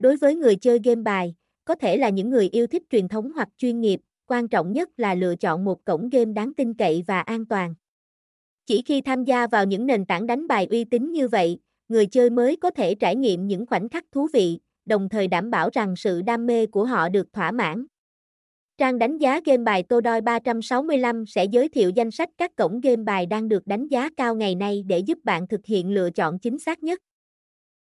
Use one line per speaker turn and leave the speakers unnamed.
Đối với người chơi game bài, có thể là những người yêu thích truyền thống hoặc chuyên nghiệp, quan trọng nhất là lựa chọn một cổng game đáng tin cậy và an toàn. Chỉ khi tham gia vào những nền tảng đánh bài uy tín như vậy, người chơi mới có thể trải nghiệm những khoảnh khắc thú vị, đồng thời đảm bảo rằng sự đam mê của họ được thỏa mãn. Trang đánh giá game bài Todoi 365 sẽ giới thiệu danh sách các cổng game bài đang được đánh giá cao ngày nay để giúp bạn thực hiện lựa chọn chính xác nhất.